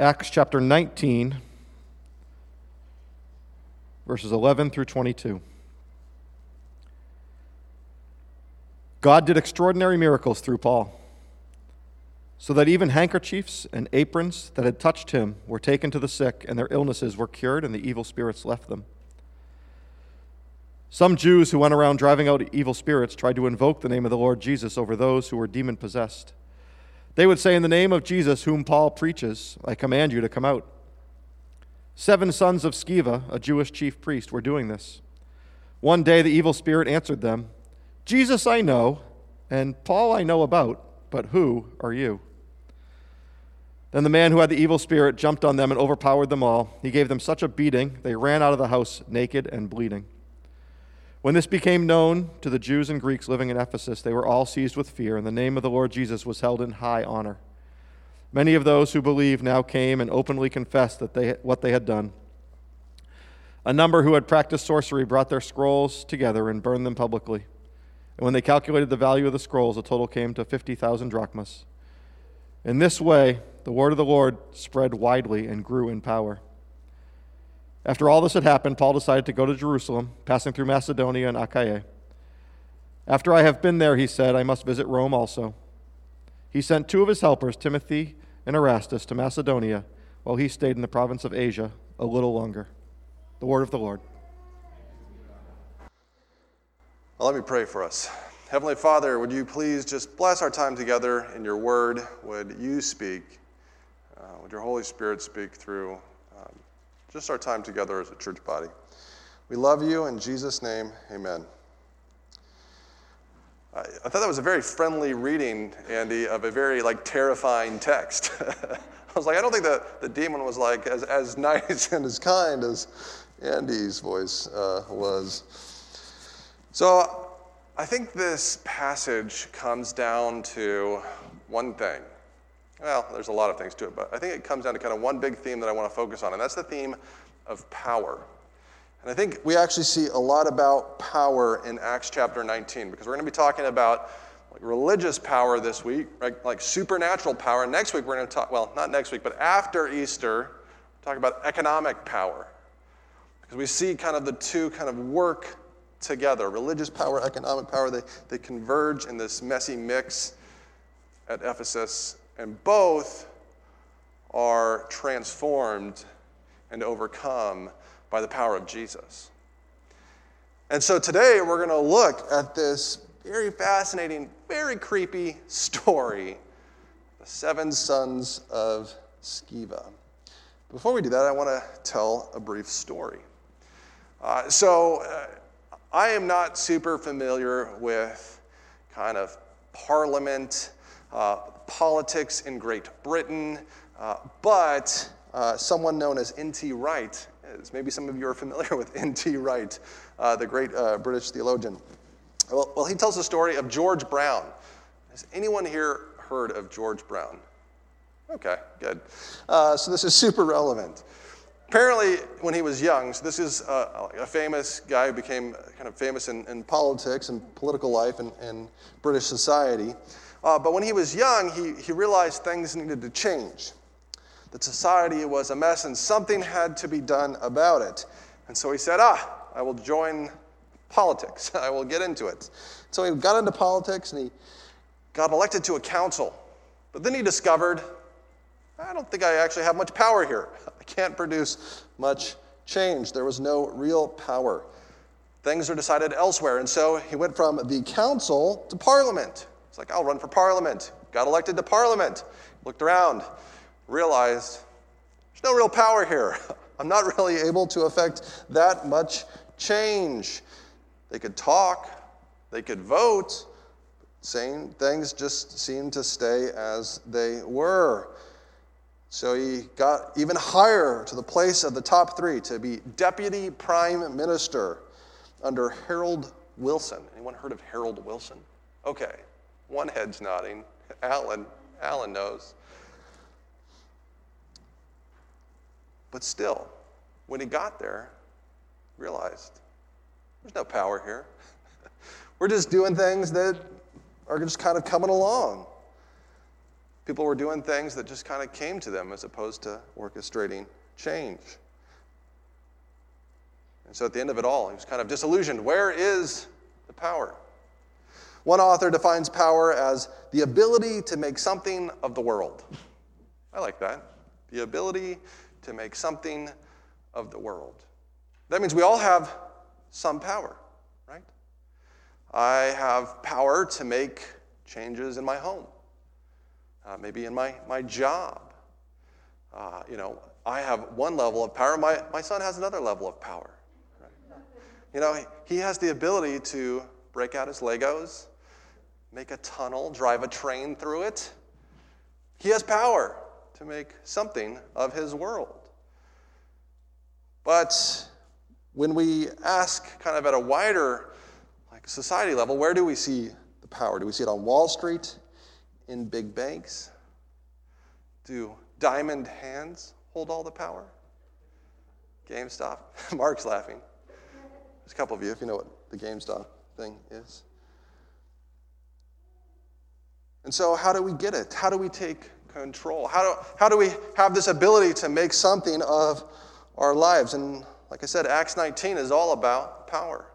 Acts chapter 19, verses 11 through 22. God did extraordinary miracles through Paul, so that even handkerchiefs and aprons that had touched him were taken to the sick, and their illnesses were cured, and the evil spirits left them. Some Jews who went around driving out evil spirits tried to invoke the name of the Lord Jesus over those who were demon possessed. They would say, In the name of Jesus, whom Paul preaches, I command you to come out. Seven sons of Sceva, a Jewish chief priest, were doing this. One day the evil spirit answered them, Jesus I know, and Paul I know about, but who are you? Then the man who had the evil spirit jumped on them and overpowered them all. He gave them such a beating, they ran out of the house naked and bleeding. When this became known to the Jews and Greeks living in Ephesus, they were all seized with fear, and the name of the Lord Jesus was held in high honor. Many of those who believed now came and openly confessed that they, what they had done. A number who had practiced sorcery brought their scrolls together and burned them publicly. And when they calculated the value of the scrolls, the total came to 50,000 drachmas. In this way, the word of the Lord spread widely and grew in power. After all this had happened, Paul decided to go to Jerusalem, passing through Macedonia and Achaia. After I have been there, he said, I must visit Rome also. He sent two of his helpers, Timothy and Erastus, to Macedonia, while he stayed in the province of Asia a little longer. The word of the Lord. Well, let me pray for us. Heavenly Father, would you please just bless our time together in your word? Would you speak? Uh, would your Holy Spirit speak through just our time together as a church body. We love you. In Jesus' name, amen. I, thought that was a very friendly reading, Andy, of a very like terrifying text. I was like, I don't think the, the demon was like as, as nice and as kind as Andy's voice uh, was. So I think this passage comes down to one thing well, there's a lot of things to it, but I think it comes down to kind of one big theme that I want to focus on, and that's the theme of power. And I think we actually see a lot about power in Acts chapter 19 because we're going to be talking about like religious power this week, right? like supernatural power. Next week we're going to talk, well, not next week, but after Easter, talk about economic power. Because we see kind of the two kind of work together religious power, economic power, they, they converge in this messy mix at Ephesus and both are transformed and overcome by the power of Jesus. And so today we're going to look at this very fascinating, very creepy story the seven sons of Sceva. Before we do that, I want to tell a brief story. Uh, so, uh, I am not super familiar with kind of parliament, uh, politics in Great Britain, uh, but uh, someone known as N.T. Wright, as maybe some of you are familiar with N.T. Wright, uh, the great uh, British theologian. Well, well, he tells the story of George Brown. Has anyone here heard of George Brown? Okay, good. Uh, so this is super relevant. Apparently, when he was young, so this is a, a famous guy who became kind of famous in, in politics and political life in, in British society. Uh, but when he was young, he, he realized things needed to change. That society was a mess and something had to be done about it. And so he said, Ah, I will join politics. I will get into it. So he got into politics and he got elected to a council. But then he discovered, I don't think I actually have much power here. I can't produce much change. There was no real power. Things are decided elsewhere. And so he went from the council to parliament. Like, I'll run for parliament. Got elected to parliament. Looked around, realized there's no real power here. I'm not really able to affect that much change. They could talk, they could vote, same things just seemed to stay as they were. So he got even higher to the place of the top three to be deputy prime minister under Harold Wilson. Anyone heard of Harold Wilson? Okay, one head's nodding. Alan, Alan knows. But still, when he got there, realized there's no power here. We're just doing things that are just kind of coming along. People were doing things that just kind of came to them as opposed to orchestrating change. And so at the end of it all, he was kind of disillusioned. Where is the power? One author defines power as the ability to make something of the world. I like that. The ability to make something of the world. That means we all have some power, right? I have power to make changes in my home, uh, maybe in my, my job. Uh, you know, I have one level of power, my, my son has another level of power. Right? You know, he, he has the ability to break out his Legos, make a tunnel, drive a train through it. He has power to make something of his world. But when we ask, kind of at a wider like society level, where do we see the power? Do we see it on Wall Street, in big banks? Do diamond hands hold all the power? GameStop? Mark's laughing. There's a couple of you if you know what the GameStop thing is. And so, how do we get it? How do we take control? How do, how do we have this ability to make something of our lives? And like I said, Acts 19 is all about power.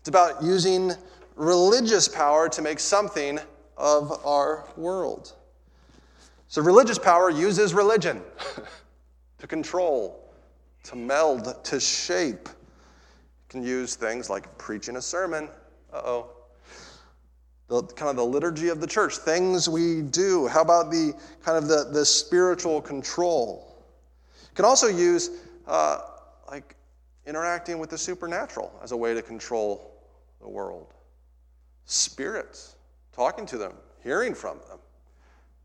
It's about using religious power to make something of our world. So, religious power uses religion to control, to meld, to shape. It can use things like preaching a sermon. Uh oh the kind of the liturgy of the church, things we do. How about the kind of the, the spiritual control? You can also use uh, like interacting with the supernatural as a way to control the world. Spirits, talking to them, hearing from them.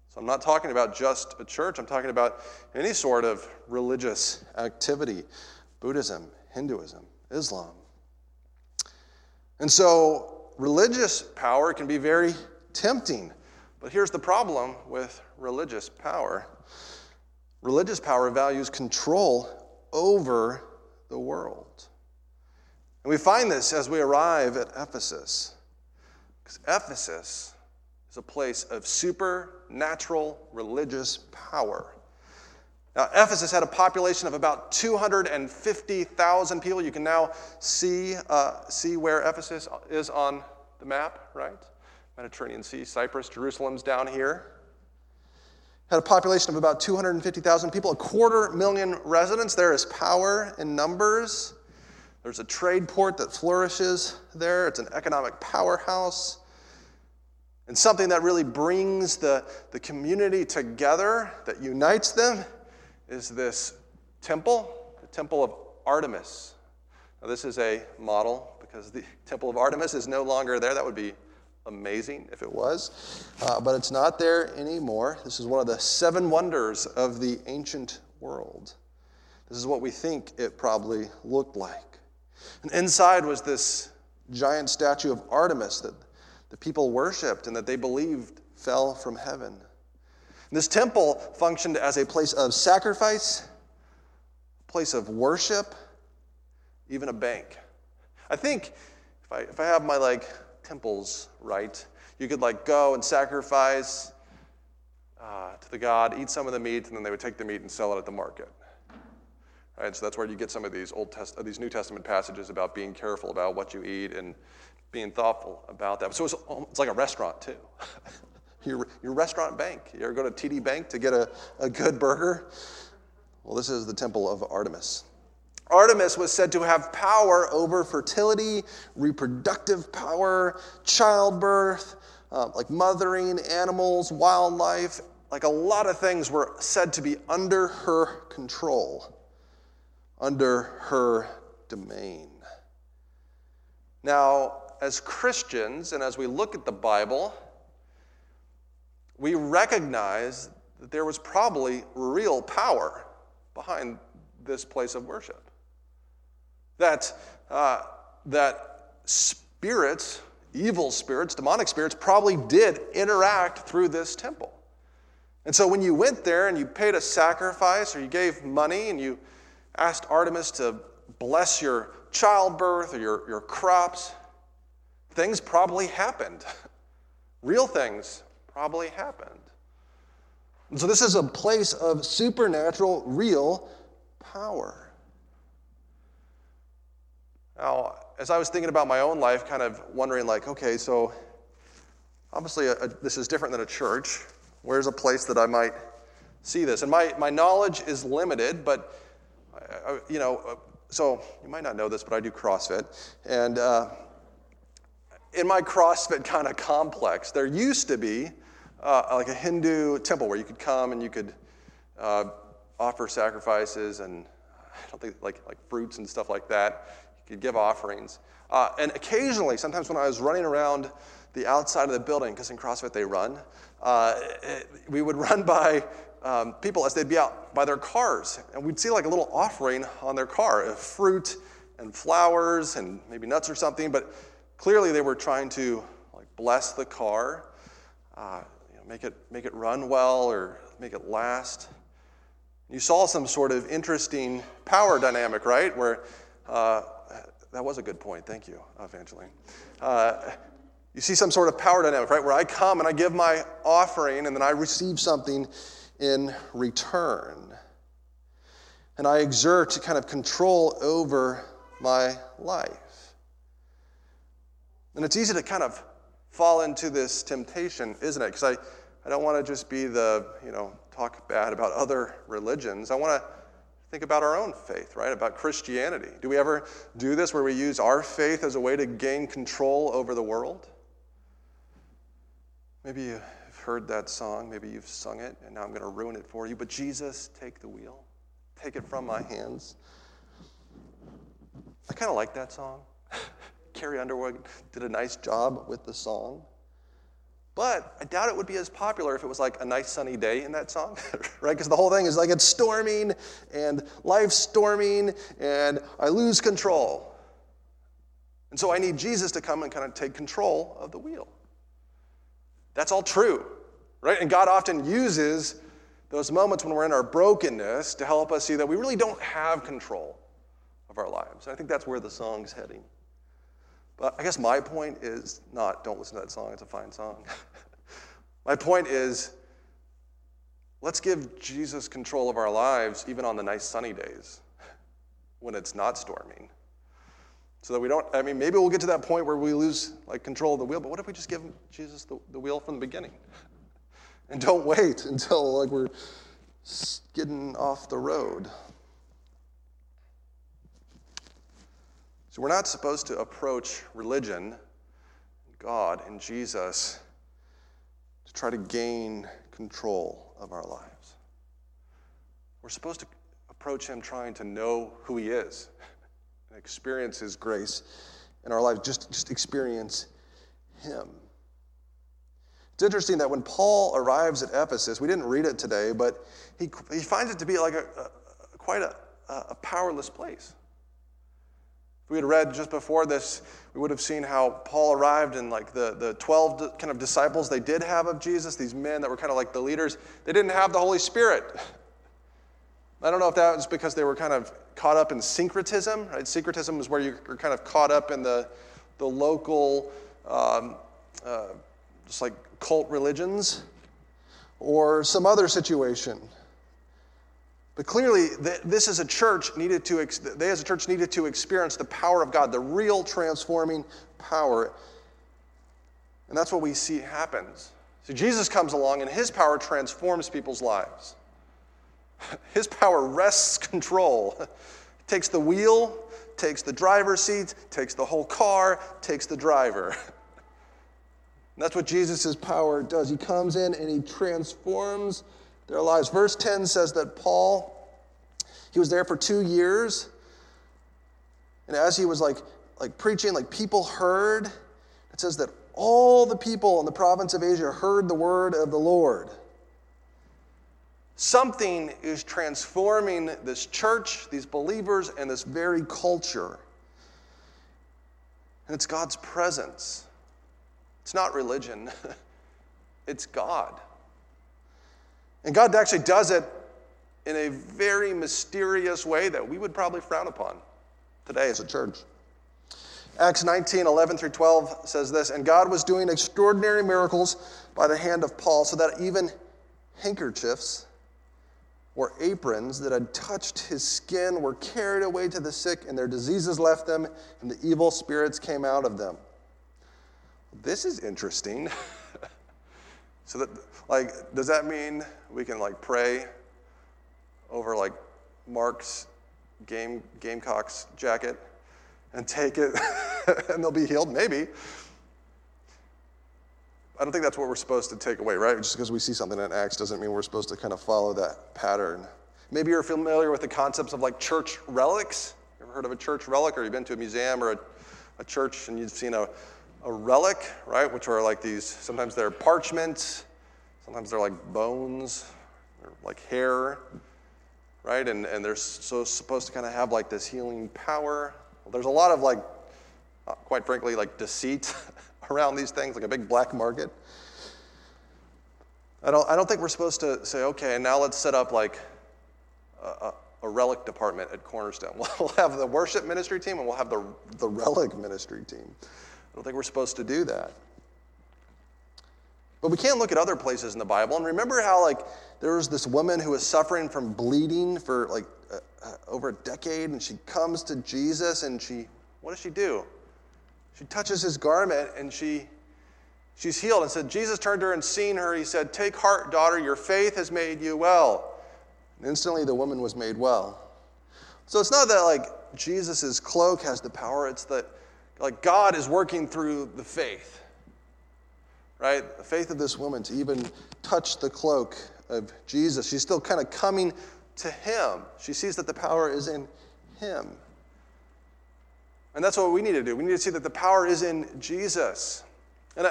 So I'm not talking about just a church, I'm talking about any sort of religious activity Buddhism, Hinduism, Islam. And so religious power can be very tempting. But here's the problem with religious power religious power values control over the world. And we find this as we arrive at Ephesus. Because Ephesus is a place of supernatural religious power. Now, Ephesus had a population of about 250,000 people. You can now see, uh, see where Ephesus is on the map, right? Mediterranean Sea, Cyprus, Jerusalem's down here. Had a population of about 250,000 people, a quarter million residents. There is power in numbers. There's a trade port that flourishes there. It's an economic powerhouse. And something that really brings the, the community together, that unites them, is this temple, the Temple of Artemis. Now, this is a model because the Temple of Artemis is no longer there. That would be amazing if it was, uh, but it's not there anymore. This is one of the seven wonders of the ancient world. This is what we think it probably looked like. And inside was this giant statue of Artemis that the people worshiped and that they believed fell from heaven. This temple functioned as a place of sacrifice, a place of worship, even a bank. I think if I, if I have my like temples right, you could like go and sacrifice uh, to the god, eat some of the meat, and then they would take the meat and sell it at the market. Right, so that's where you get some of these Old Test, uh, these New Testament passages about being careful about what you eat and being thoughtful about that. So it's, it's like a restaurant too. your, your restaurant bank. You ever go to TD Bank to get a, a good burger? Well, this is the temple of Artemis. Artemis was said to have power over fertility, reproductive power, childbirth, uh, like mothering animals, wildlife. Like a lot of things were said to be under her control, under her domain. Now, as Christians and as we look at the Bible, we recognize that there was probably real power behind this place of worship. That, uh, that spirits, evil spirits, demonic spirits, probably did interact through this temple. And so when you went there and you paid a sacrifice or you gave money and you asked Artemis to bless your childbirth or your, your crops, things probably happened. Real things probably happened. And so this is a place of supernatural, real power. Now, as I was thinking about my own life, kind of wondering, like, okay, so obviously a, a, this is different than a church. Where's a place that I might see this? And my, my knowledge is limited, but, uh, you know, uh, so you might not know this, but I do CrossFit. And uh, in my CrossFit kind of complex, there used to be uh, like a Hindu temple where you could come and you could uh, offer sacrifices and I don't think like, like fruits and stuff like that. You could give offerings. Uh, and occasionally, sometimes when I was running around the outside of the building, because in CrossFit they run, uh, it, we would run by um, people as they'd be out by their cars. And we'd see like a little offering on their car of fruit and flowers and maybe nuts or something. But clearly they were trying to like bless the car, uh, make, it, make it run well or make it last. You saw some sort of interesting power dynamic, right? Where uh, that was a good point. Thank you, Evangeline. Uh, you see some sort of power dynamic, right? Where I come and I give my offering and then I receive something in return. And I exert kind of control over my life. And it's easy to kind of fall into this temptation, isn't it? Because I, I don't want to just be the, you know, talk bad about other religions. I want to think about our own faith, right? About Christianity. Do we ever do this where we use our faith as a way to gain control over the world? Maybe you've heard that song, maybe you've sung it, and now I'm going to ruin it for you. But Jesus, take the wheel, take it from my hands. I kind of like that song. Carrie Underwood did a nice job with the song. But I doubt it would be as popular if it was like a nice sunny day in that song, right? Because the whole thing is like it's storming and life's storming and I lose control. And so I need Jesus to come and kind of take control of the wheel. That's all true, right? And God often uses those moments when we're in our brokenness to help us see that we really don't have control of our lives. And I think that's where the song's heading. But I guess my point is not don't listen to that song, it's a fine song. my point is let's give Jesus control of our lives even on the nice sunny days when it's not storming. So that we don't i mean maybe we'll get to that point where we lose like control of the wheel but what if we just give jesus the, the wheel from the beginning? And don't wait until like we're skidding off the road so we're not supposed to approach religion god and jesus to try to gain control of our lives we're supposed to approach him trying to know who he is and experience His grace in our lives, just, just experience Him. It's interesting that when Paul arrives at Ephesus, we didn't read it today, but he, he finds it to be like a, a quite a, a powerless place. If we had read just before this, we would have seen how Paul arrived and like the, the 12 kind of disciples they did have of Jesus, these men that were kind of like the leaders, they didn't have the Holy Spirit. I don't know if that was because they were kind of caught up in syncretism. Right? Syncretism is where you're kind of caught up in the, the local, um, uh, just like cult religions, or some other situation. But clearly, this is a church needed to, they as a church needed to experience the power of God, the real transforming power. And that's what we see happens. So Jesus comes along and his power transforms people's lives. His power wrests control, takes the wheel, takes the driver's seat, takes the whole car, takes the driver. And that's what Jesus' power does. He comes in and he transforms their lives. Verse 10 says that Paul, he was there for two years. And as he was like, like preaching, like people heard, it says that all the people in the province of Asia heard the word of the Lord. Something is transforming this church, these believers, and this very culture. And it's God's presence. It's not religion, it's God. And God actually does it in a very mysterious way that we would probably frown upon today as a church. Acts 19, 11 through 12 says this And God was doing extraordinary miracles by the hand of Paul, so that even handkerchiefs or aprons that had touched his skin were carried away to the sick, and their diseases left them, and the evil spirits came out of them. This is interesting. so that like does that mean we can like pray over like Mark's game Gamecock's jacket and take it and they'll be healed? Maybe. I don't think that's what we're supposed to take away, right? Just because we see something in Acts doesn't mean we're supposed to kind of follow that pattern. Maybe you're familiar with the concepts of like church relics. You ever heard of a church relic, or you've been to a museum or a, a church and you've seen a, a relic, right? Which are like these, sometimes they're parchments, sometimes they're like bones, or like hair, right? And, and they're so supposed to kind of have like this healing power. Well, there's a lot of like, uh, quite frankly, like deceit around these things, like a big black market. I don't, I don't think we're supposed to say, okay, now let's set up like a, a, a relic department at Cornerstone. We'll have the worship ministry team and we'll have the, the relic ministry team. I don't think we're supposed to do that. But we can look at other places in the Bible and remember how like there was this woman who was suffering from bleeding for like uh, uh, over a decade and she comes to Jesus and she what does she do? She touches his garment and she she's healed. And said, Jesus turned to her and seen her. He said, Take heart, daughter, your faith has made you well. And instantly the woman was made well. So it's not that like Jesus' cloak has the power, it's that like God is working through the faith. Right? The faith of this woman to even touch the cloak of Jesus. She's still kind of coming to him. She sees that the power is in him. And that's what we need to do. We need to see that the power is in Jesus. And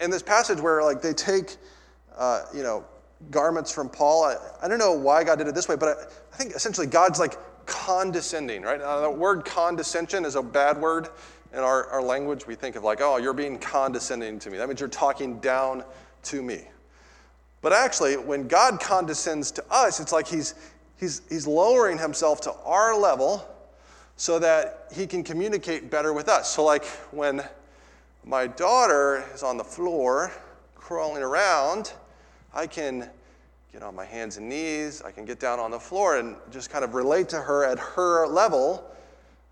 in this passage where like they take, uh, you know, garments from Paul, I, I, don't know why God did it this way, but I, I think essentially God's like condescending, right? Uh, the word condescension is a bad word in our, our language. We think of like, oh, you're being condescending to me. That means you're talking down to me. But actually, when God condescends to us, it's like he's, he's, he's lowering himself to our level so that he can communicate better with us. So, like when my daughter is on the floor crawling around, I can get on my hands and knees, I can get down on the floor and just kind of relate to her at her level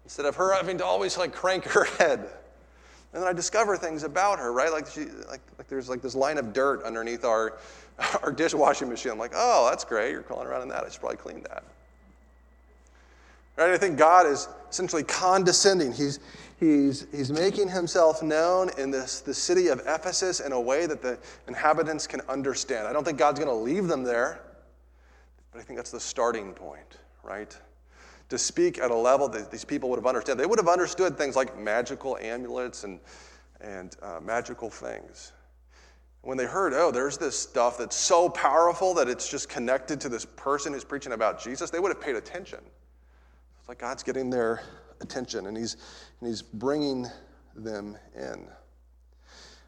instead of her having to always like crank her head. And then I discover things about her, right? Like, she, like, like there's like this line of dirt underneath our, our dishwashing machine. I'm like, oh, that's great. You're crawling around in that. I should probably clean that. Right? I think God is essentially condescending. He's, he's, he's making himself known in this, the city of Ephesus in a way that the inhabitants can understand. I don't think God's going to leave them there, but I think that's the starting point, right? To speak at a level that these people would have understood. They would have understood things like magical amulets and, and uh, magical things. When they heard, oh, there's this stuff that's so powerful that it's just connected to this person who's preaching about Jesus, they would have paid attention. It's like God's getting their attention and he's, and he's bringing them in.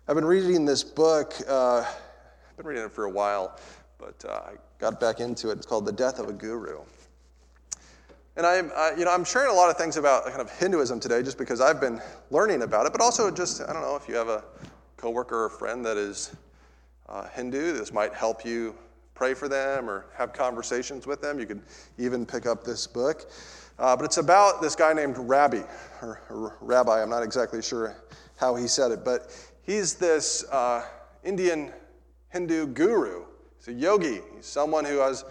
I've been reading this book, uh, I've been reading it for a while, but uh, I got back into it. It's called The Death of a Guru. And I'm, you know, I'm sharing a lot of things about kind of Hinduism today just because I've been learning about it, but also just, I don't know, if you have a coworker or friend that is uh, Hindu, this might help you pray for them or have conversations with them. You could even pick up this book. Uh, but it's about this guy named Rabbi, or, or, Rabbi, I'm not exactly sure how he said it, but he's this uh, Indian Hindu guru. He's a yogi, he's someone who has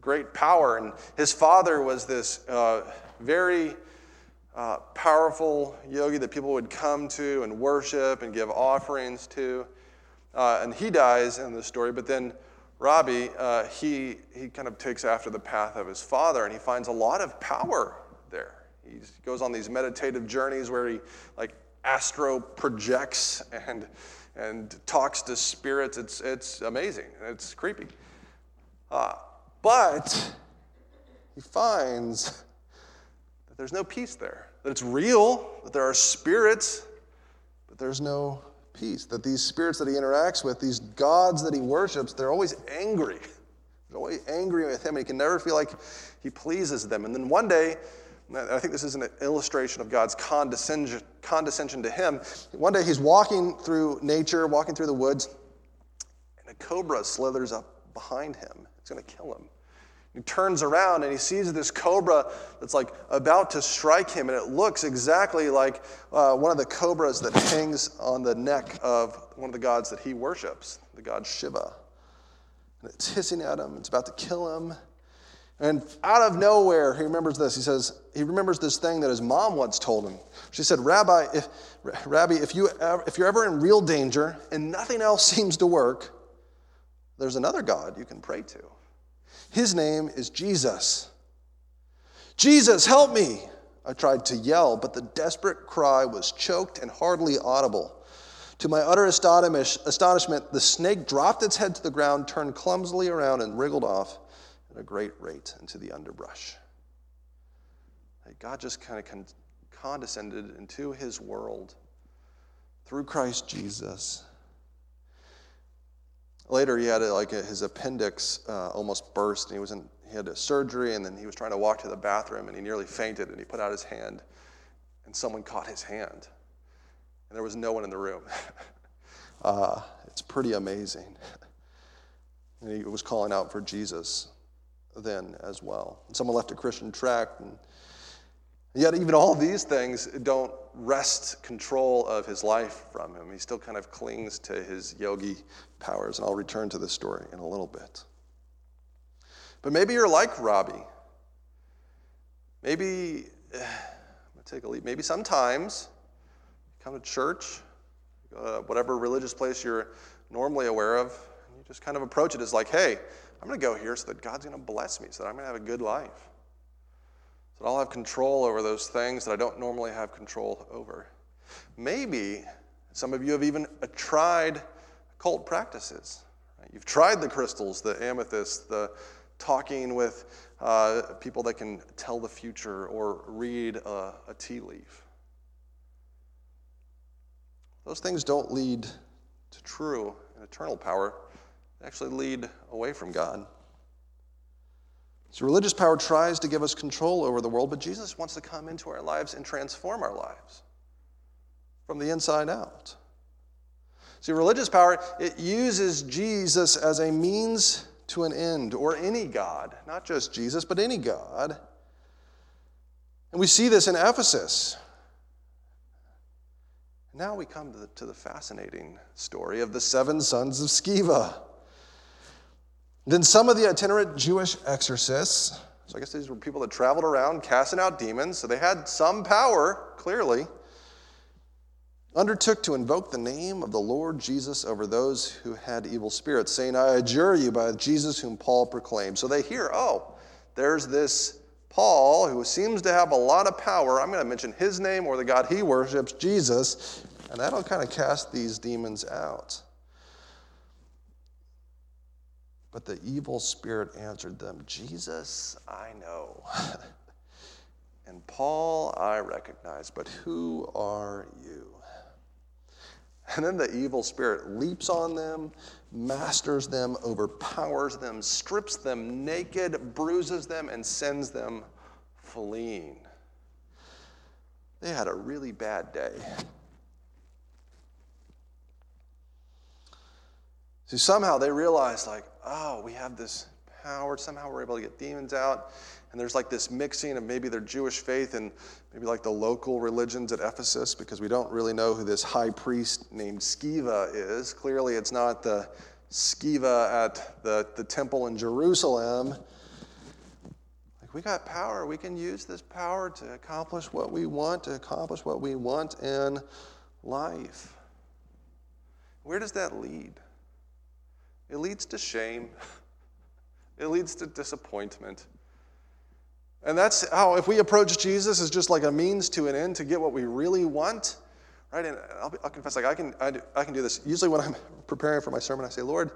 great power. And his father was this uh, very uh, powerful yogi that people would come to and worship and give offerings to. Uh, and he dies in the story, but then Robbie, uh, he, he kind of takes after the path of his father and he finds a lot of power there. he goes on these meditative journeys where he like astro projects and, and talks to spirits. It's, it's amazing. It's creepy. Uh, but he finds that there's no peace there, that it's real, that there are spirits, but there's no peace. That these spirits that he interacts with, these gods that he worships, they're always angry. They're always angry with him, and he can never feel like he pleases them. And then one day, I think this is an illustration of God's condescension, condescension to him. One day he's walking through nature, walking through the woods, and a cobra slithers up behind him. It's going to kill him. He turns around and he sees this cobra that's like about to strike him, and it looks exactly like uh, one of the cobras that hangs on the neck of one of the gods that he worships, the god Shiva. And it's hissing at him, it's about to kill him. And out of nowhere, he remembers this. He says, he remembers this thing that his mom once told him. She said, Rabbi, if, Rabbi, if, you if you're ever in real danger and nothing else seems to work, there's another God you can pray to. His name is Jesus. Jesus, help me! I tried to yell, but the desperate cry was choked and hardly audible. To my utter astonishment, the snake dropped its head to the ground, turned clumsily around, and wriggled off at a great rate into the underbrush. God just kind of condescended into his world through Christ Jesus. Later, he had a, like a, his appendix uh, almost burst, and he was in, he had a surgery, and then he was trying to walk to the bathroom, and he nearly fainted, and he put out his hand, and someone caught his hand, and there was no one in the room. uh, it's pretty amazing. And he was calling out for Jesus then as well. And someone left a Christian tract, and yet even all these things don't wrest control of his life from him. He still kind of clings to his yogi powers, and I'll return to this story in a little bit. But maybe you're like Robbie. Maybe, I'm gonna take a leap. Maybe sometimes you come to church, uh, whatever religious place you're normally aware of, and you just kind of approach it as like, hey, I'm going to go here so that God's going to bless me, so that I'm going to have a good life. That I'll have control over those things that I don't normally have control over. Maybe some of you have even tried occult practices. You've tried the crystals, the amethyst, the talking with uh, people that can tell the future or read a, a tea leaf. Those things don't lead to true and eternal power they actually lead away from God. So, religious power tries to give us control over the world, but Jesus wants to come into our lives and transform our lives from the inside out. See, religious power, it uses Jesus as a means to an end, or any God, not just Jesus, but any God. And we see this in Ephesus. Now we come to the, to the fascinating story of the seven sons of Sceva. Then some of the itinerant Jewish exorcists, so I guess these were people that traveled around casting out demons, so they had some power, clearly, undertook to invoke the name of the Lord Jesus over those who had evil spirits, saying, I adjure you by Jesus whom Paul proclaimed. So they hear, oh, there's this Paul who seems to have a lot of power. I'm going to mention his name or the God he worships, Jesus, and that'll kind of cast these demons out. But the evil spirit answered them, Jesus, I know. and Paul, I recognize, but who are you? And then the evil spirit leaps on them, masters them, overpowers them, strips them naked, bruises them, and sends them fleeing. They had a really bad day. See, somehow they realized, like, oh, we have this power. Somehow we're able to get demons out. And there's like this mixing of maybe their Jewish faith and maybe like the local religions at Ephesus because we don't really know who this high priest named Sceva is. Clearly, it's not the Sceva at the, the temple in Jerusalem. Like, we got power. We can use this power to accomplish what we want, to accomplish what we want in life. Where does that lead? It leads to shame. It leads to disappointment. And that's how, if we approach Jesus as just like a means to an end to get what we really want, right? And I'll, I'll confess, like I can, I, do, I can do this. Usually when I'm preparing for my sermon, I say, Lord,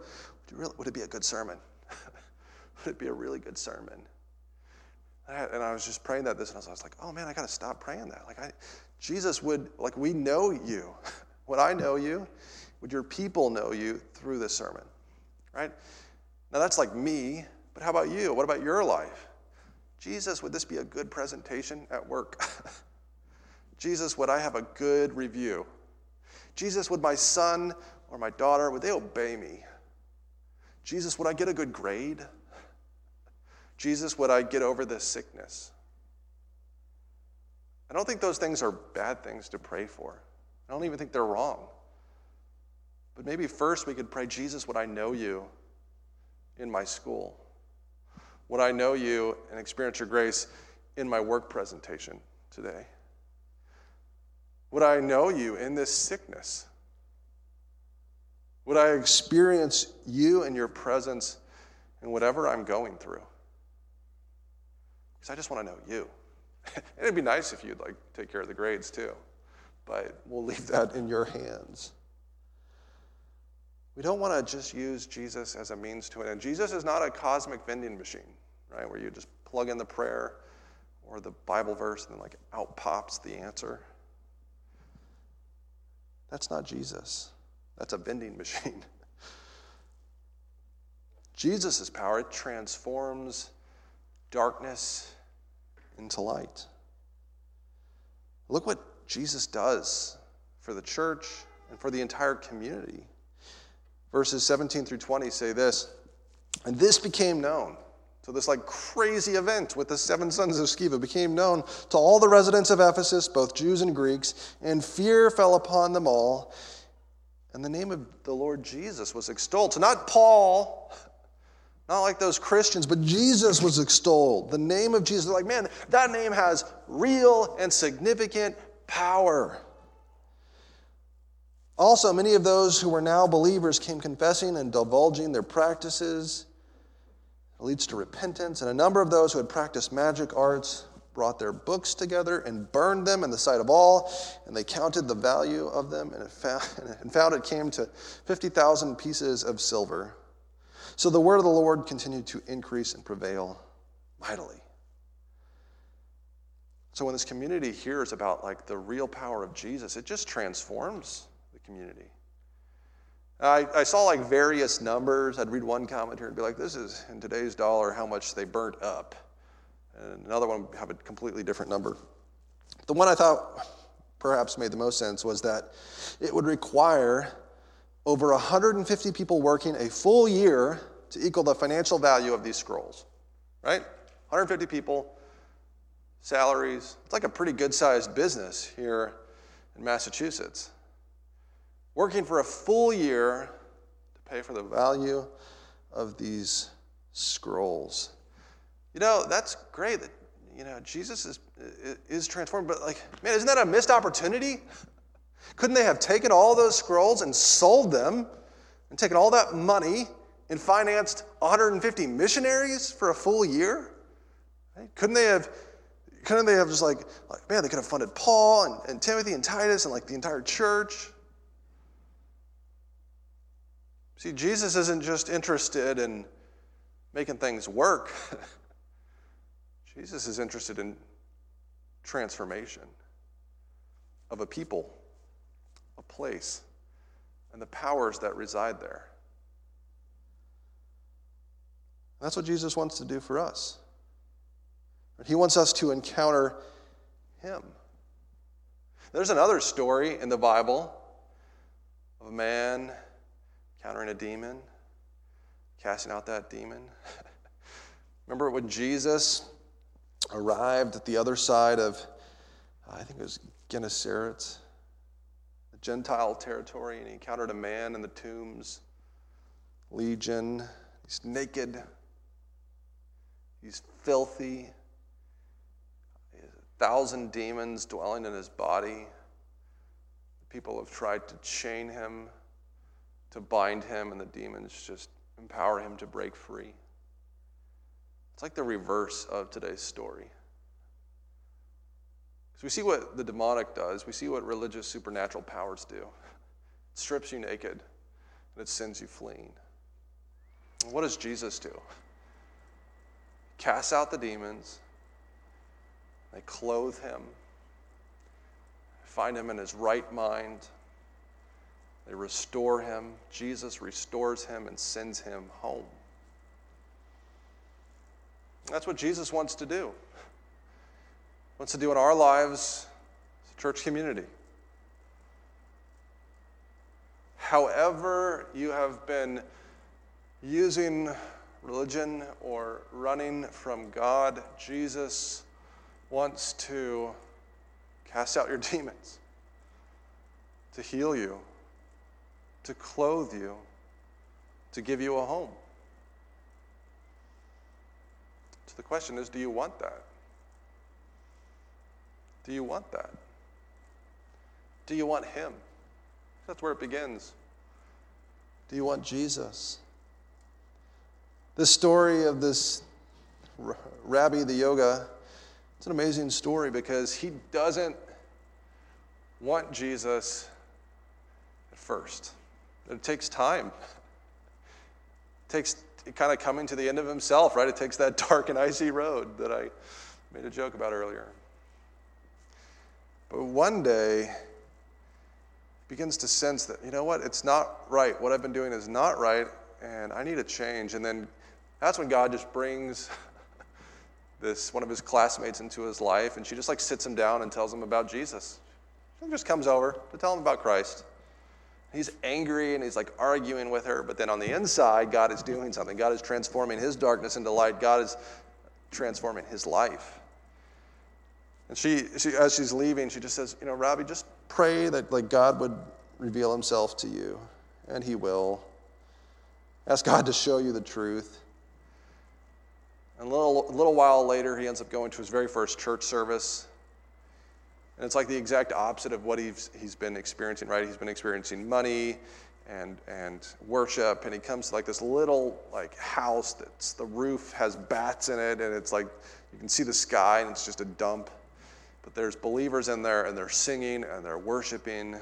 would, really, would it be a good sermon? would it be a really good sermon? And I was just praying that this, and I was like, oh man, I got to stop praying that. Like, I, Jesus would, like, we know you. would I know you? Would your people know you through this sermon? Right? Now that's like me, but how about you? What about your life? Jesus, would this be a good presentation at work? Jesus, would I have a good review? Jesus, would my son or my daughter, would they obey me? Jesus, would I get a good grade? Jesus, would I get over this sickness? I don't think those things are bad things to pray for. I don't even think they're wrong. But maybe first we could pray, Jesus, would I know you in my school? Would I know you and experience your grace in my work presentation today? Would I know you in this sickness? Would I experience you and your presence in whatever I'm going through? Because I just want to know you. it'd be nice if you'd like take care of the grades too, but we'll leave that in your hands. We don't want to just use Jesus as a means to an end. Jesus is not a cosmic vending machine, right, where you just plug in the prayer or the Bible verse and then like out pops the answer. That's not Jesus. That's a vending machine. Jesus' power transforms darkness into light. Look what Jesus does for the church and for the entire community. Verses 17 through 20 say this And this became known. So, this like crazy event with the seven sons of Sceva became known to all the residents of Ephesus, both Jews and Greeks, and fear fell upon them all. And the name of the Lord Jesus was extolled. So, not Paul, not like those Christians, but Jesus was extolled. The name of Jesus, like, man, that name has real and significant power. Also, many of those who were now believers came confessing and divulging their practices. It leads to repentance. And a number of those who had practiced magic arts brought their books together and burned them in the sight of all. And they counted the value of them and, found, and found it came to 50,000 pieces of silver. So the word of the Lord continued to increase and prevail mightily. So when this community hears about like the real power of Jesus, it just transforms the community. I, I saw like various numbers. I'd read one commentary and be like, this is in today's dollar how much they burnt up. And another one would have a completely different number. The one I thought perhaps made the most sense was that it would require over 150 people working a full year to equal the financial value of these scrolls, right? 150 people, salaries. It's like a pretty good sized business here in Massachusetts. Working for a full year to pay for the value of these scrolls. You know, that's great that, you know, Jesus is, is transformed, but like, man, isn't that a missed opportunity? Couldn't they have taken all those scrolls and sold them and taken all that money and financed 150 missionaries for a full year? Couldn't they have couldn't they have just like, like man, they could have funded Paul and, and Timothy and Titus and like the entire church? See, Jesus isn't just interested in making things work. Jesus is interested in transformation of a people a place, and the powers that reside there. That's what Jesus wants to do for us. He wants us to encounter Him. There's another story in the Bible of a man encountering a demon, casting out that demon. Remember when Jesus arrived at the other side of, I think it was Gennesaret? Gentile territory, and he encountered a man in the tombs, legion. He's naked, he's filthy, he has a thousand demons dwelling in his body. People have tried to chain him, to bind him, and the demons just empower him to break free. It's like the reverse of today's story. So we see what the demonic does, we see what religious supernatural powers do. It strips you naked and it sends you fleeing. And what does Jesus do? Casts out the demons, they clothe him, find him in his right mind, they restore him. Jesus restores him and sends him home. That's what Jesus wants to do wants to do in our lives as a church community. However, you have been using religion or running from God, Jesus wants to cast out your demons, to heal you, to clothe you, to give you a home. So the question is do you want that? Do you want that? Do you want Him? That's where it begins. Do you want Jesus? This story of this Rabi the yoga, it's an amazing story because he doesn't want Jesus at first. It takes time. It takes kind of coming to the end of himself, right? It takes that dark and icy road that I made a joke about earlier. But one day, begins to sense that, you know what, it's not right. What I've been doing is not right, and I need a change. And then that's when God just brings this one of his classmates into his life, and she just like sits him down and tells him about Jesus. She just comes over to tell him about Christ. He's angry and he's like arguing with her, but then on the inside, God is doing something. God is transforming his darkness into light. God is transforming his life. And she, she as she's leaving, she just says, you know, Rabi, just pray that like God would reveal himself to you, and he will. Ask God to show you the truth. And a little, a little while later, he ends up going to his very first church service. And it's like the exact opposite of what he's, he's been experiencing, right? He's been experiencing money and, and worship, and he comes to like this little like house that's the roof has bats in it, and it's like you can see the sky, and it's just a dump. But there's believers in there, and they're singing and they're worshiping.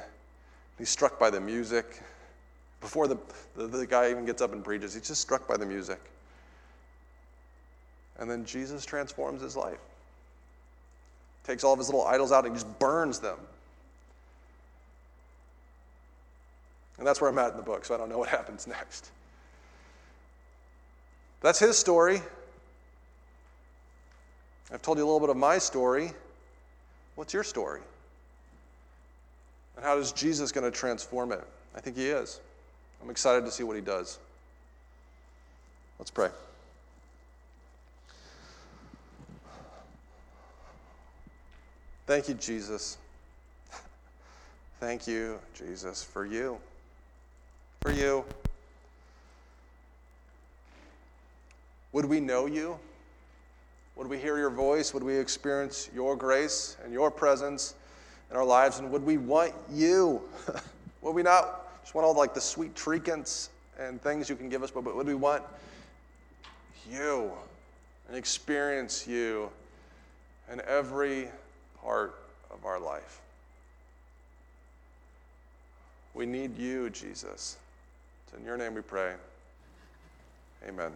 He's struck by the music. Before the, the, the guy even gets up and preaches, he's just struck by the music. And then Jesus transforms his life. Takes all of his little idols out and just burns them. And that's where I'm at in the book, so I don't know what happens next. That's his story. I've told you a little bit of my story. What's your story? And how is Jesus going to transform it? I think he is. I'm excited to see what he does. Let's pray. Thank you, Jesus. Thank you, Jesus, for you. For you. Would we know you? Would we hear your voice? Would we experience your grace and your presence in our lives? And would we want you? would we not just want all like the sweet trinkets and things you can give us, but would we want you and experience you in every part of our life. We need you, Jesus. It's in your name we pray. Amen.